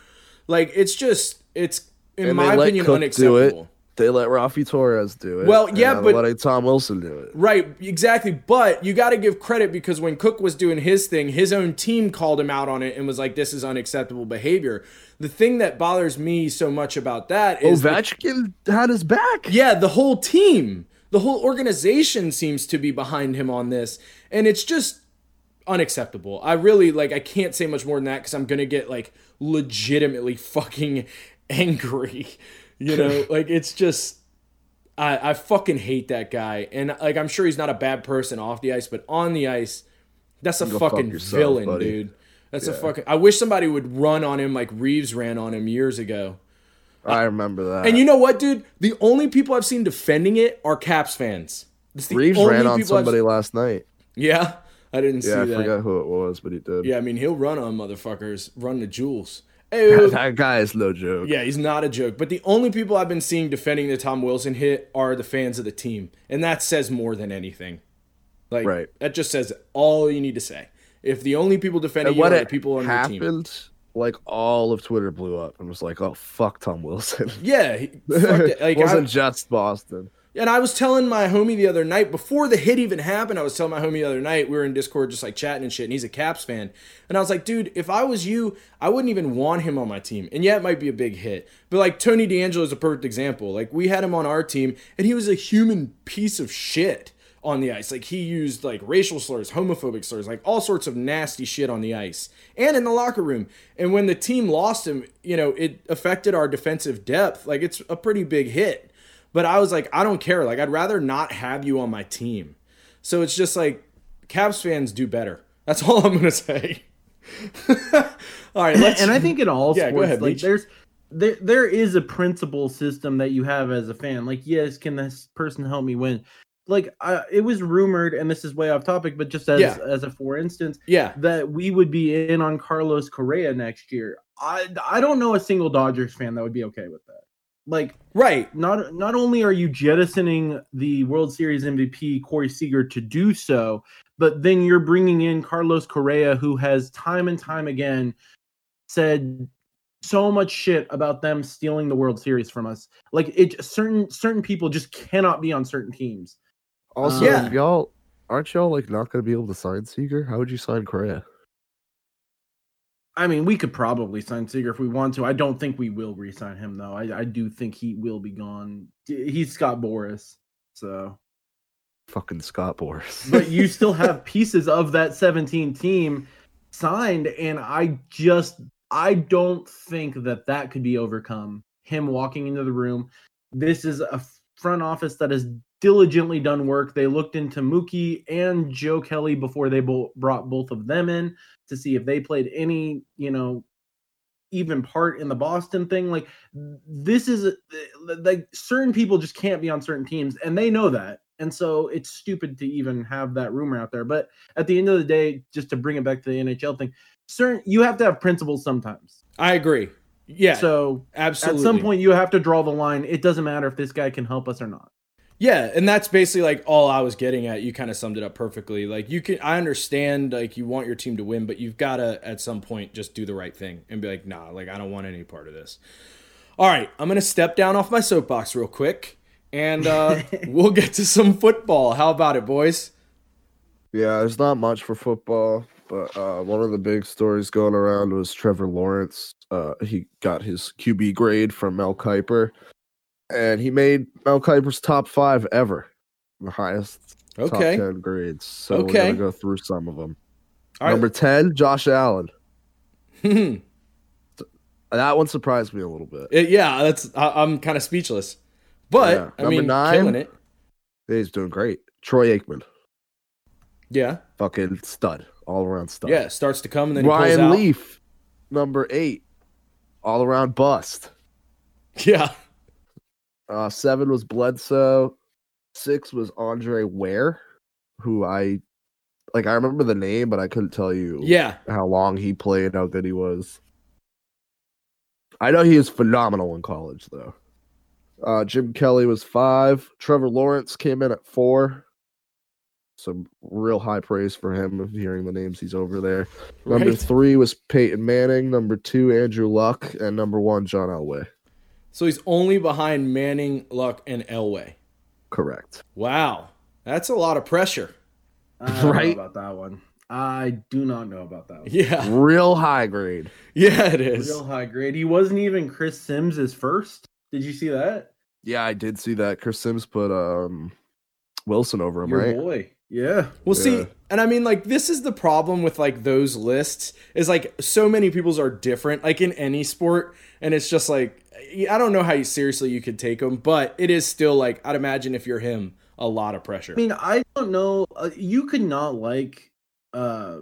Like, it's just, it's in And my opinion, Cooke unacceptable. They let Raffi Torres do it. Well, yeah, but- letting Tom Wilson do it. Right, exactly. But you got to give credit because when Cooke was doing his thing, his own team called him out on it and was like, "This is unacceptable behavior." The thing that bothers me so much about that oh, is, the- Ovechkin had his back. yeah, the whole team, the whole organization seems to be behind him on this, and it's just unacceptable. I really like. I can't say much more than that because I'm gonna get like legitimately fucking angry. You know, like it's just. I, I fucking hate that guy. And like I'm sure he's not a bad person off the ice, but on the ice, that's a Go fuck fucking yourself, villain, buddy. dude. That's a fucking I wish somebody would run on him like Reaves ran on him years ago. I remember that. And you know what, dude? The only people I've seen defending it are Caps fans. Reaves ran on people I've- somebody last night. Yeah, I didn't see Yeah, I that. forgot who it was, but he did. Yeah, I mean he'll run on motherfuckers, run the jewels. Hey, that guy is no joke. Yeah, he's not a joke. But the only people I've been seeing defending the Tom Wilson hit are the fans of the team. And that says more than anything. Like Right. that just says all you need to say. If the only people defending And you are the people on your team. happened, like all of Twitter blew up and was like, "Oh fuck, Tom Wilson." Yeah, he, fuck it. like it wasn't I, just Boston. And I was telling my homie the other night before the hit even happened. I was telling my homie the other night we were in Discord just like chatting and shit, and he's a Caps fan, and I was like, dude, if I was you, I wouldn't even want him on my team. And yeah, it might be a big hit, but like Tony DeAngelo is a perfect example. Like we had him on our team, and he was a human piece of shit on the ice. Like he used like racial slurs, homophobic slurs, like all sorts of nasty shit on the ice and in the locker room. And when the team lost him, you know, it affected our defensive depth. Like it's a pretty big hit. But I was like, I don't care. Like I'd rather not have you on my team. So it's just like Caps fans do better. That's all I'm gonna say. all right, let's and I think in all Yeah, sports, ahead, like there's there there is a principle system that you have as a fan. Like, yes, can this person help me win? Like, uh, it was rumored, and this is way off topic, but just as Yeah. as a for instance, yeah. that we would be in on Carlos Correa next year. I I don't know a single Dodgers fan that would be okay with that. Like, Right. not not only are you jettisoning the World Series MVP Corey Seager to do so, but then you're bringing in Carlos Correa, who has time and time again said so much shit about them stealing the World Series from us. Like it, certain certain people just cannot be on certain teams. Also, Yeah. y'all aren't y'all like not going to be able to sign Seager? How would you sign Correa? I mean, we could probably sign Seager if we want to. I don't think we will re-sign him though. I, I do think he will be gone. He's Scott Boras, so. Fucking Scott Boras. but you still have pieces of that 17 team signed and i just i don't think that that could be overcome him walking into the room this is a front office that has diligently done work they looked into mookie and joe kelly before they bo- brought both of them in to see if they played any you know even part in the boston thing like this is a- like certain people just can't be on certain teams and they know that and so it's stupid to even have that rumor out there but at the end of the day just to bring it back to the nhl thing certain you have to have principles sometimes I agree. Yeah. so absolutely. at some point you have to draw the line it doesn't matter if this guy can help us or not Yeah, and that's basically like all I was getting at. You kind of summed it up perfectly. Like you can I understand like you want your team to win, but you've got to at some point just do the right thing and be like, "Nah, like I don't want any part of this." All right, I'm going to step down off my soapbox real quick and uh we'll get to some football. How about it, boys? Yeah, there's not much for football, but uh, one of the big stories going around was Trevor Lawrence. Uh, he got his QB grade from Mel Kiper, and he made Mel Kiper's top five ever, the highest top Okay. ten grades. So we're gonna go through some of them. All right. Number ten, Josh Allen. Hmm. That one surprised me a little bit. yeah, that's I, I'm kind of speechless. But Yeah. I Number mean, nine. killing it. He's doing great. Troy Aikman, Yeah. fucking stud, all around stud. Yeah, starts to come and then he Ryan. Leaf, number eight, all around bust. Yeah. Uh, seven was Bledsoe. Six was Andre Ware, who I like. I remember the name, but I couldn't tell you Yeah. how long he played, how good he was. I know he was phenomenal in college, though. Uh, Jim Kelly was five. Trevor Lawrence came in at four. Some real high praise for him of hearing the names he's over there. Number Right. three was Peyton Manning. Number two, Andrew Luck. And number one, John Elway. So he's only behind Manning, Luck, and Elway. Correct. Wow, that's a lot of pressure. I don't Right. know about that one. I do not know about that one. Yeah, Real high grade. yeah, it is. Real high grade. He wasn't even Chris Simms' first. Did you see that? Yeah, I did see that. Chris Simms put um Wilson over him, Your right? boy. Yeah. Well, see, Yeah. and I mean, like, this is the problem with like those lists is like so many people's are different, like in any sport, and it's just like I don't know how you, seriously you could take them, but it is still like I'd imagine if you're him, a lot of pressure. I mean, I don't know. Uh, you could not like. uh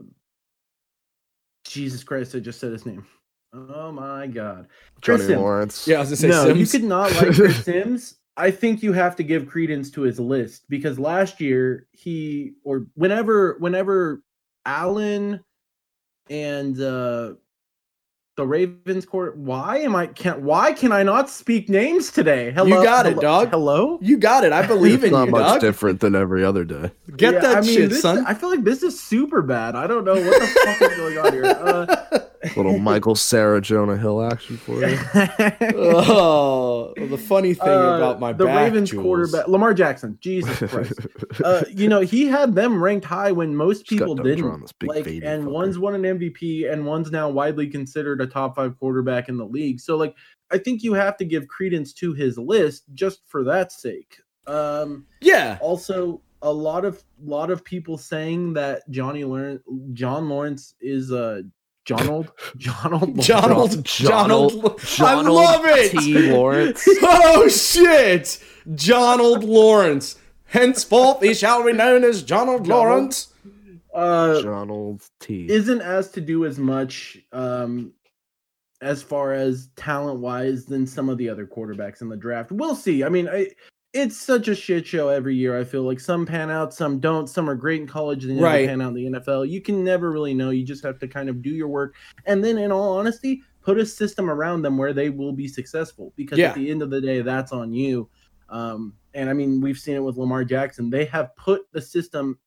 Jesus Christ! I just said his name. Oh my God. Chris Johnny Simms. Lawrence. yeah, I was gonna say no, you could not like Chris Simms. I think you have to give credence to his list because last year he or whenever whenever Allen and uh the Ravens court why am I can't why can I not speak names today? Hello. You got it, dog. Hello? You got it. I believe It's in not you, much dog. different than every other day. Get Yeah, that I mean, shit, this- son. I feel like this is super bad. I don't know what the fuck is going on here. Uh, Little Michael Cera Jonah Hill action for you. oh, the funny thing Uh, about my the back, Ravens Jules. quarterback Lamar Jackson. Jesus Christ. uh, you know, he had them ranked high when most people didn't. drawing this big Like, and fucker. one's won an MVP, and one's now widely considered a top five quarterback in the league. So, like, I think you have to give credence to his list just for that sake. Um, Yeah, also, a lot of lot of people saying that Johnny Lawrence, John Lawrence is uh, Jonold, Jonold, Jonald, Jonald- Jonald, I love it. T. Lawrence. oh shit, Jonald Lawrence. Henceforth, he shall be known as Jonald Lawrence. Uh, Donald T. isn't as to do as much um as far as talent wise than some of the other quarterbacks in the draft. We'll see. I mean, I, it's such a shit show every year. I feel like some pan out, some don't. Some are great in college, and Right. never pan out in the NFL. You can never really know. You just have to kind of do your work, and then, in all honesty, put a system around them where they will be successful. Because Yeah. at the end of the day, that's on you. Um, and I mean, we've seen it with Lamar Jackson. They have put the system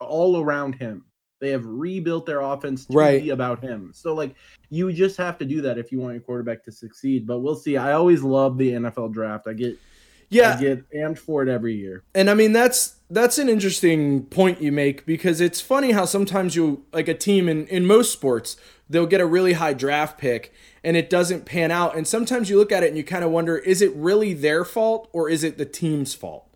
all around him. They have rebuilt their offense to Right. be about him. So like you just have to do that if you want your quarterback to succeed. But we'll see. I always love the NFL draft. I get Yeah, I get amped for it every year. and I mean that's that's an interesting point you make because it's funny how sometimes you like a team in in most sports they'll get a really high draft pick and it doesn't pan out and sometimes you look at it and you kind of wonder is it really their fault or is it the team's fault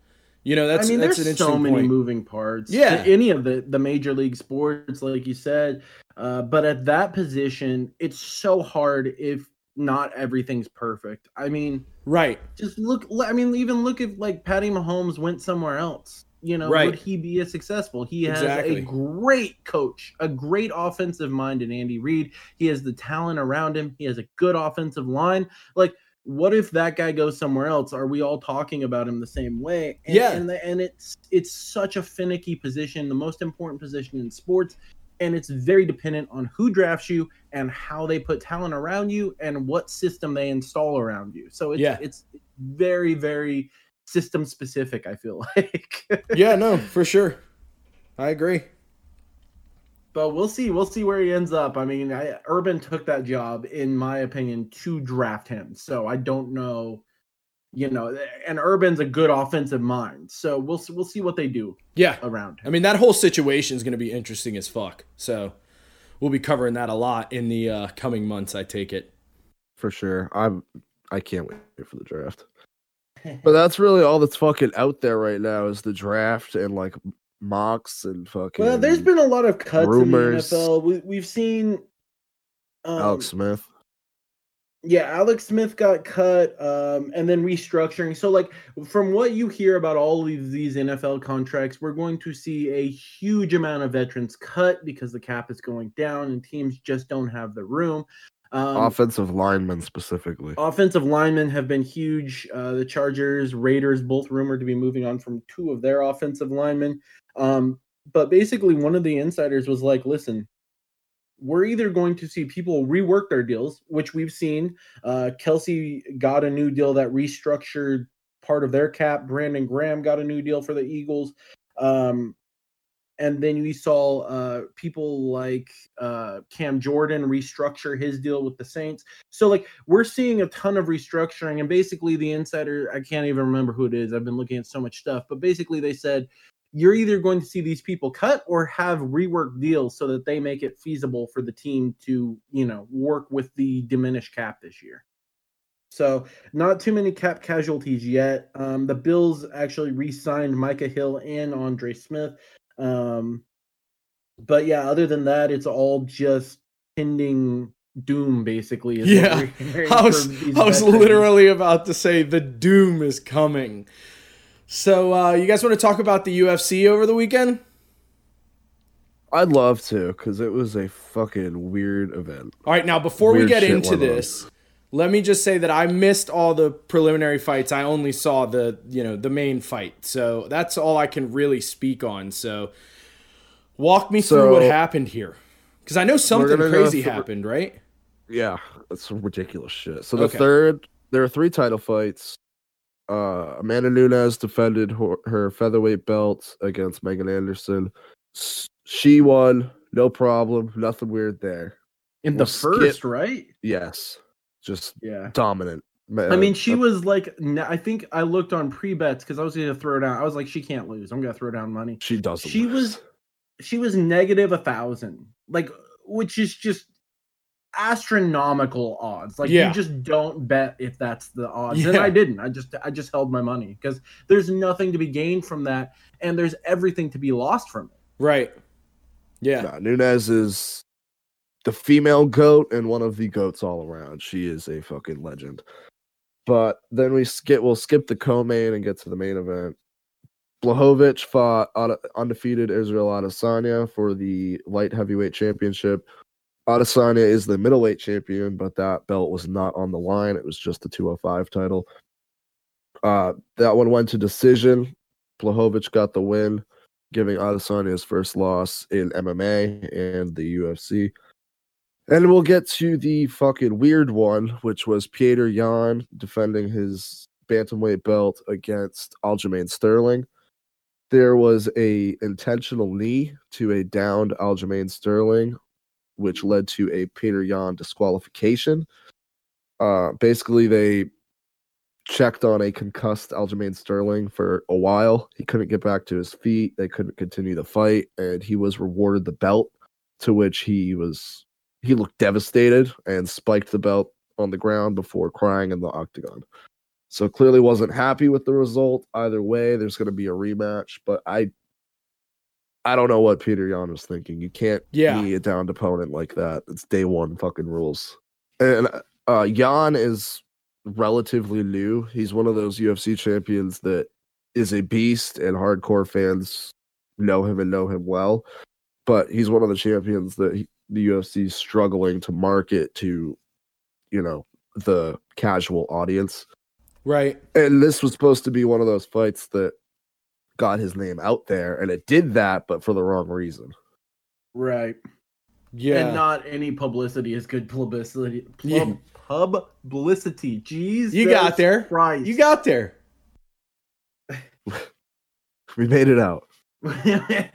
you know that's I mean, that's there's an so many point moving parts. Yeah. any of the the major league sports, like you said. Uh, but at that position, it's so hard if not everything's perfect. I mean, right just look. I mean, even look if like Patty Mahomes went somewhere else. You know, Right. would he be as successful? He has Exactly. a great coach, a great offensive mind in Andy Reid. He has the talent around him. He has a good offensive line. Like, what if that guy goes somewhere else? Are we all talking about him the same way? And, Yeah. and, the, and it's it's such a finicky position, the most important position in sports. And it's very dependent on who drafts you and how they put talent around you and what system they install around you. So it's Yeah. it's very, very system specific, I feel like. yeah no for sure i agree but we'll see. We'll see where he ends up. I mean, I, Urban took that job, in my opinion, to draft him. So I don't know, you know, and Urban's a good offensive mind. So we'll we'll see what they do yeah around I mean, that whole situation is going to be interesting as fuck. So we'll be covering that a lot in the uh, coming months, I take it. for sure. I'm I can't wait for the draft. But that's really all that's fucking out there right now is the draft and like mocks and fucking Well, there's been a lot of cuts rumors. in the NFL. We, we've seen um, Alex Smith. Yeah, Alex Smith got cut, um, and then restructuring. So, like, from what you hear about all of these NFL contracts, we're going to see a huge amount of veterans cut because the cap is going down and teams just don't have the room. Um, offensive linemen specifically. offensive linemen have been huge. Uh, the Chargers, Raiders, both rumored to be moving on from two of their offensive linemen. Um, but basically, one of the insiders was like, "Listen, we're either going to see people rework their deals, which we've seen. Uh, Kelce got a new deal that restructured part of their cap. Brandon Graham got a new deal for the Eagles. Um, and then we saw uh, people like uh, Cam Jordan restructure his deal with the Saints. So like we're seeing a ton of restructuring, and basically the insider I can't even remember who it is. I've been looking at so much stuff, but basically they said you're either going to see these people cut or have rework deals so that they make it feasible for the team to you know work with the diminished cap this year. So not too many cap casualties yet. Um, the Bills actually re-signed Micah Hill and Andre Smith. Um, but yeah, other than that, it's all just pending doom, basically. Yeah, I was I was veterans. literally about to say the doom is coming. So uh, you guys want to talk about the UFC over the weekend? I'd love to because it was a fucking weird event. All right, now before we get into went on. this, let me just say that I missed all the preliminary fights. I only saw the, you know, the main fight. So that's all I can really speak on. So walk me through what happened here. Cuz I know something crazy happened, right? Yeah, that's some ridiculous shit. So the Okay. third, there are three title fights. Uh, Amanda Nunes defended her, her featherweight belt against Megan Anderson. She won, no problem, nothing weird there. in the We'll skip- first, right? Yes, just Yeah. dominant. I mean, she Uh, was like, I think I looked on pre bets because I was going to throw down. I was like, she can't lose. I'm going to throw down money. she doesn't. She was, she was negative a thousand, like, which is just astronomical odds. Like, Yeah. you just don't bet if that's the odds. And I didn't. I just, I just held my money because there's nothing to be gained from that, and there's everything to be lost from it. Right. Yeah. Nah, Nunes is the female goat and one of the goats all around. She is a fucking legend. But then we skip. We'll skip the co-main and get to the main event. Blachowicz fought undefeated Israel Adesanya for the light heavyweight championship. Adesanya is the middleweight champion, but that belt was not on the line. It was just the 205 title. Uh, that one went to decision. Blachowicz got the win giving Adesanya his first loss in MMA and the UFC. And we'll get to the fucking weird one, which was Petr Yan defending his bantamweight belt against Aljamain Sterling. There was a intentional knee to a downed Aljamain Sterling, which led to a Petr Yan disqualification. Uh, basically, they checked on a concussed Aljamain Sterling for a while. He couldn't get back to his feet. They couldn't continue the fight, and he was rewarded the belt, to which he was he looked devastated and spiked the belt on the ground before crying in the octagon. So clearly wasn't happy with the result. Either way, there's going to be a rematch, but I I don't know what Petr Yan was thinking. You can't Yeah. knee a downed opponent like that. It's day one fucking rules. And uh Yan is relatively new. He's one of those UFC champions that is a beast and hardcore fans know him and know him well. But he's one of the champions that he, the UFC is struggling to market to, you know, the casual audience. Right. And this was supposed to be one of those fights that got his name out there, and it did that, but for the wrong reason. Right. Yeah. And not any publicity is good publicity. Yeah. Publicity. Jeez. You got there. Christ. You got there. We made it out. yeah,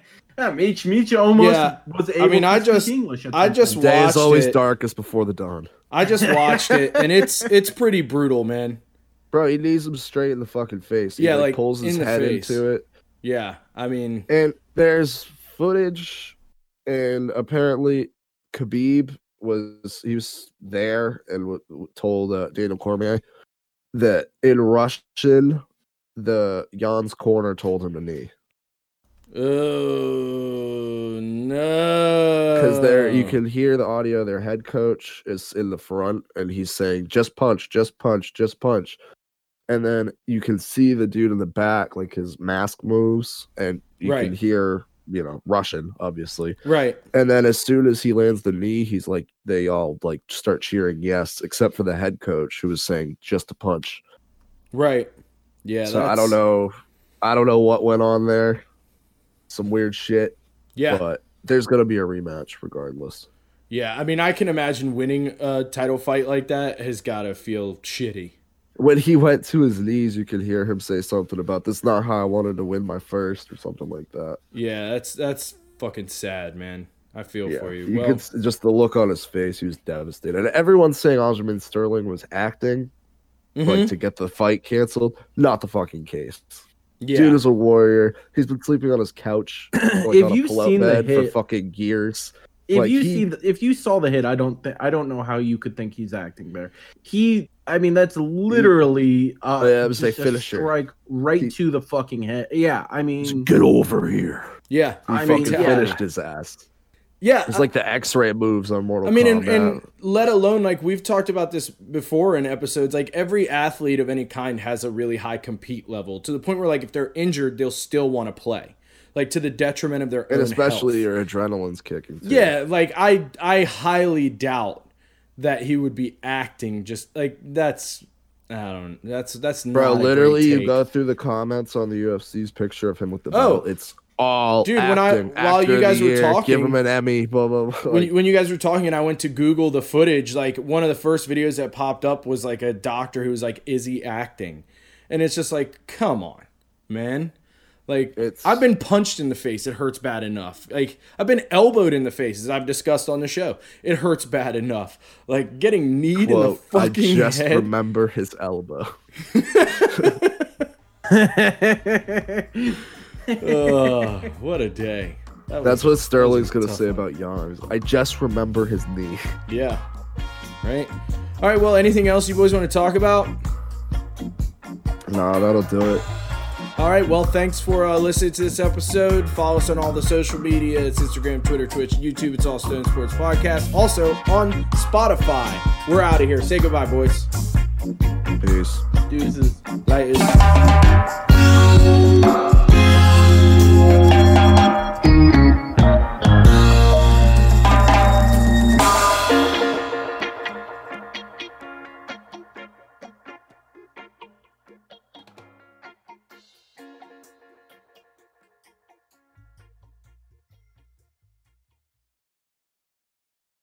Meech, Meech almost Yeah. was able I mean, to I just- English. At I just point. Day is Watched always it. darkest before the dawn. I just watched it and it's it's pretty brutal, man. Bro, he knees him straight in the fucking face. He Yeah, like, like, pulls his in head face. into it. Yeah. I mean, And there's footage, and apparently Khabib was he was there and w- told uh, Daniel Cormier that in Russian, the Yan's corner told him to knee oh no. because there you can hear the audio. Their head coach is in the front, and he's saying, "Just punch, just punch, just punch." And then you can see the dude in the back, like his mask moves, and you Right. can hear, you know, Russian, obviously. Right. And then as soon as he lands the knee, he's like, they all like start cheering yes, except for the head coach who was saying just a punch. Right. Yeah. so I don't know, I don't know what went on there. Some weird shit, Yeah. but there's gonna be a rematch regardless. Yeah. I mean, I can imagine winning a title fight like that has got to feel shitty. When he went to his knees, you could hear him say something about this. Not how I wanted to win my first, or something like that. Yeah, that's that's fucking sad, man. I feel for you. you well, could just the look on his face. He was devastated, and everyone's saying Aljamain Sterling was acting, mhm, like to get the fight canceled. Not the fucking case. yeah. Dude is a warrior. He's been sleeping on his couch, like If on a you've pull-out seen the bed for fucking years. If Like, you he- see the, if you saw the hit, I don't think I don't know how you could think he's acting there. He, I mean, that's literally uh, Yeah, I would say just a finisher. strike right He- to the fucking head. Yeah, I mean, Get over here. yeah, He I mean, fucking yeah. finished his ass. yeah. It's like the X-ray moves on Mortal I mean, and, and let alone like we've talked about this before in episodes. Like every athlete of any kind has a really high compete level to the point where like if they're injured, they'll still want to play, like to the detriment of their own. and especially health. your adrenaline's kicking. Too. Yeah, like I I highly doubt that he would be acting just like that's I don't that's that's bro. Literally, you go through the comments on the UFC's picture of him with the Oh. It's all Dude, when I- acting, while you guys were year, talking- give him an Emmy. Blah blah. blah. when, when you guys were talking and I went to Google the footage, like one of the first videos that popped up was like a doctor who was like, "Is he acting?" And it's just like, come on, man. Like It's- I've been punched in the face; it hurts bad enough. Like I've been elbowed in the face, as I've discussed on the show. It hurts bad enough. Like getting kneed in the quote, I just head. remember his elbow. Ugh, what a day. That That's was- what Sterling's gonna say one. about like, I just remember his knee. Yeah. Right. All right. Well, anything else you boys want to talk about? nah, that'll do it. All right. Well, thanks for uh, listening to this episode. Follow us on all the social media. It's Instagram, Twitter, Twitch, YouTube. It's all Stone Sports Podcast. Also on Spotify. We're out of here. Say goodbye, boys. Peace. deuces. Lighters.